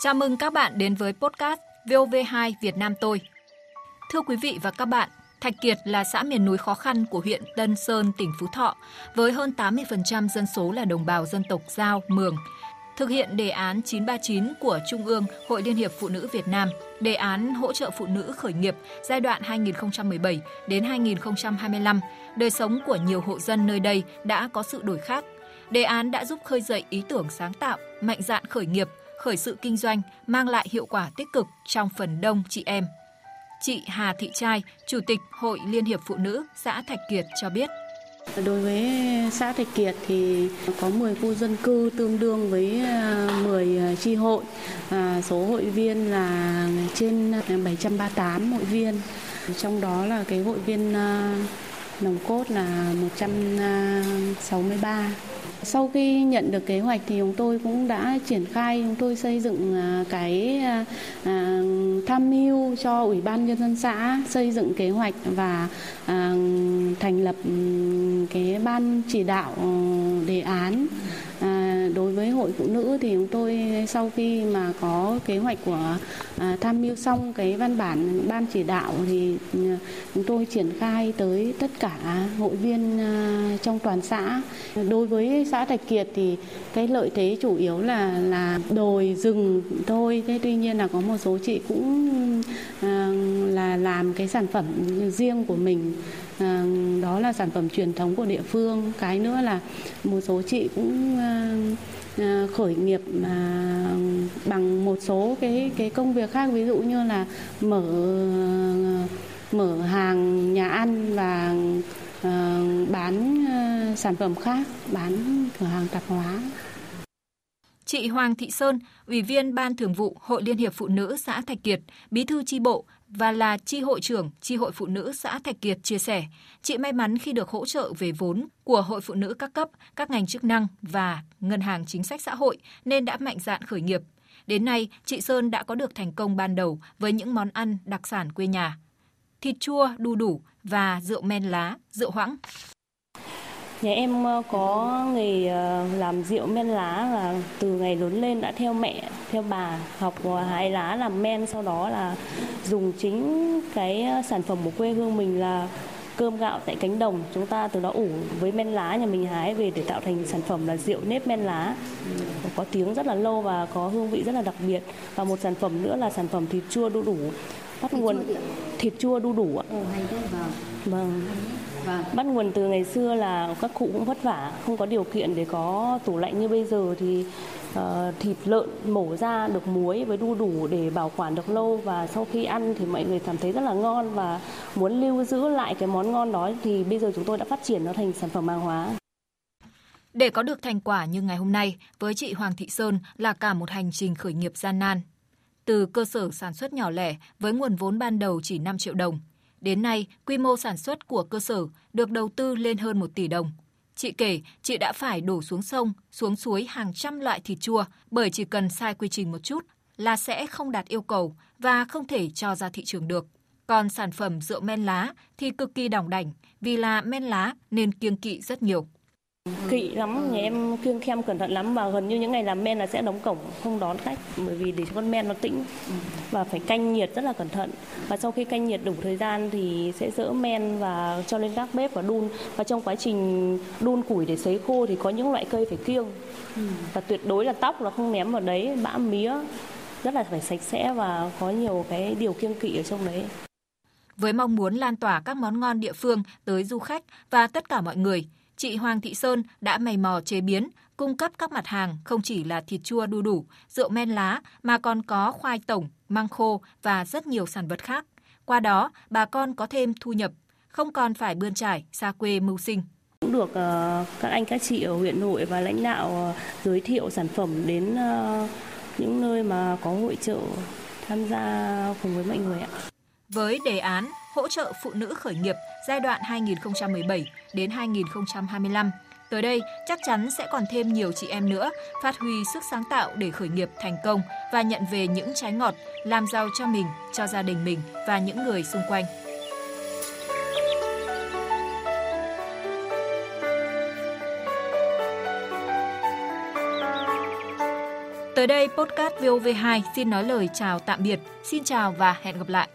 Chào mừng các bạn đến với podcast VOV2 Việt Nam tôi. Thưa quý vị và các bạn, Thạch Kiệt là xã miền núi khó khăn của huyện Tân Sơn, tỉnh Phú Thọ, với hơn 80% dân số là đồng bào dân tộc Giao, Mường. Thực hiện đề án 939 của Trung ương Hội Liên hiệp Phụ nữ Việt Nam, đề án hỗ trợ phụ nữ khởi nghiệp giai đoạn 2017 đến 2025, đời sống của nhiều hộ dân nơi đây đã có sự đổi khác. Đề án đã giúp khơi dậy ý tưởng sáng tạo, mạnh dạn khởi nghiệp, khởi sự kinh doanh, mang lại hiệu quả tích cực trong phần đông chị em. Chị Hà Thị Trai, Chủ tịch Hội Liên hiệp Phụ nữ xã Thạch Kiệt cho biết. Đối với xã Thạch Kiệt thì có 10 khu dân cư tương đương với à, 10 chi à, hội. À, số hội viên là trên 738 hội viên. Trong đó là cái hội viên nồng nòng cốt là 163 sau khi nhận được kế hoạch thì chúng tôi cũng đã triển khai, chúng tôi xây dựng à, cái à, à, tham mưu cho ủy ban nhân dân xã xây dựng kế hoạch và thành lập ừ, cái ban chỉ đạo ừ, đề án đối với hội phụ nữ thì chúng tôi sau khi mà có kế hoạch của à, tham mưu xong cái văn bản ban chỉ đạo thì ừ, chúng tôi triển khai tới tất cả hội viên à, trong toàn xã. Đối với xã Thạch Kiệt thì cái lợi thế chủ yếu là là đồi rừng thôi. Thế tuy nhiên là có một số chị cũng à, là làm cái sản phẩm riêng của mình. Ờ, đó là sản phẩm truyền thống của địa phương cái nữa là một số chị cũng ờ, ờ, khởi nghiệp à, bằng một số cái cái công việc khác ví dụ như là mở mở hàng nhà ăn và bán sản phẩm khác, bán cửa hàng tạp hóa. Chị Hoàng Thị Sơn, Ủy viên Ban Thường vụ Hội Liên hiệp Phụ nữ xã Thạch Kiệt, Bí thư chi bộ và là chi hội trưởng chi hội phụ nữ xã Thạch Kiệt chia sẻ, chị may mắn khi được hỗ trợ về vốn của Hội Phụ nữ các cấp, các ngành chức năng và Ngân hàng Chính sách Xã hội nên đã mạnh dạn khởi nghiệp. Đến nay, chị Sơn đã có được thành công ban đầu với những món ăn đặc sản quê nhà thịt chua đu đủ và rượu men lá, rượu hoãng. Nhà em ờ, có nghề ờ, làm rượu men lá là từ ngày lớn lên đã theo mẹ, theo bà học hái lá làm men sau đó là dùng chính cái ờ, sản phẩm của quê hương mình là cơm gạo tại cánh đồng. Chúng ta từ đó ủ với men lá nhà mình hái về để tạo thành sản phẩm là rượu nếp men lá. Có tiếng rất là lâu và có hương vị rất là đặc biệt. Và một sản phẩm nữa là sản phẩm thịt chua đu đủ. Bắt nguồn thịt chua đu đủ ạ. Đấy, vâng. Vâng. Bắt nguồn từ ngày xưa là các cụ cũng vất vả, không có điều kiện để có tủ lạnh như bây giờ thì uh, thịt lợn mổ ra được muối với đu đủ để bảo quản được lâu và sau khi ăn thì mọi người cảm thấy rất là ngon và muốn lưu giữ lại cái món ngon đó thì bây giờ chúng tôi đã phát triển nó thành sản phẩm hàng hóa. Để có được thành quả như ngày hôm nay, với chị Hoàng Thị Sơn là cả một hành trình khởi nghiệp gian nan từ cơ sở sản xuất nhỏ lẻ với nguồn vốn ban đầu chỉ 5 triệu đồng. Đến nay, quy mô sản xuất của cơ sở được đầu tư lên hơn 1 tỷ đồng. Chị kể, chị đã phải đổ xuống sông, xuống suối hàng trăm loại thịt chua bởi chỉ cần sai quy trình một chút là sẽ không đạt yêu cầu và không thể cho ra thị trường được. Còn sản phẩm rượu men lá thì cực kỳ đỏng đảnh vì là men lá nên kiêng kỵ rất nhiều. Kỵ lắm, nhà em kiêng khem cẩn thận lắm và gần như những ngày làm men là sẽ đóng cổng không đón khách bởi vì để cho con men nó tĩnh và phải canh nhiệt rất là cẩn thận. Và sau khi canh nhiệt đủ thời gian thì sẽ dỡ men và cho lên các bếp và đun. Và trong quá trình đun củi để sấy khô thì có những loại cây phải kiêng. Và tuyệt đối là tóc là không ném vào đấy, bã mía rất là phải sạch sẽ và có nhiều cái điều kiêng kỵ ở trong đấy. Với mong muốn lan tỏa các món ngon địa phương tới du khách và tất cả mọi người, chị Hoàng Thị Sơn đã mày mò chế biến, cung cấp các mặt hàng không chỉ là thịt chua đu đủ, rượu men lá mà còn có khoai tổng, măng khô và rất nhiều sản vật khác. Qua đó, bà con có thêm thu nhập, không còn phải bươn trải xa quê mưu sinh cũng được uh, các anh các chị ở huyện nội và lãnh đạo uh, giới thiệu sản phẩm đến uh, những nơi mà có hội trợ tham gia cùng với mọi người ạ. Với đề án hỗ trợ phụ nữ khởi nghiệp giai đoạn 2017 đến 2025. Tới đây, chắc chắn sẽ còn thêm nhiều chị em nữa phát huy sức sáng tạo để khởi nghiệp thành công và nhận về những trái ngọt, làm giàu cho mình, cho gia đình mình và những người xung quanh. Tới đây, podcast VOV2 xin nói lời chào tạm biệt. Xin chào và hẹn gặp lại.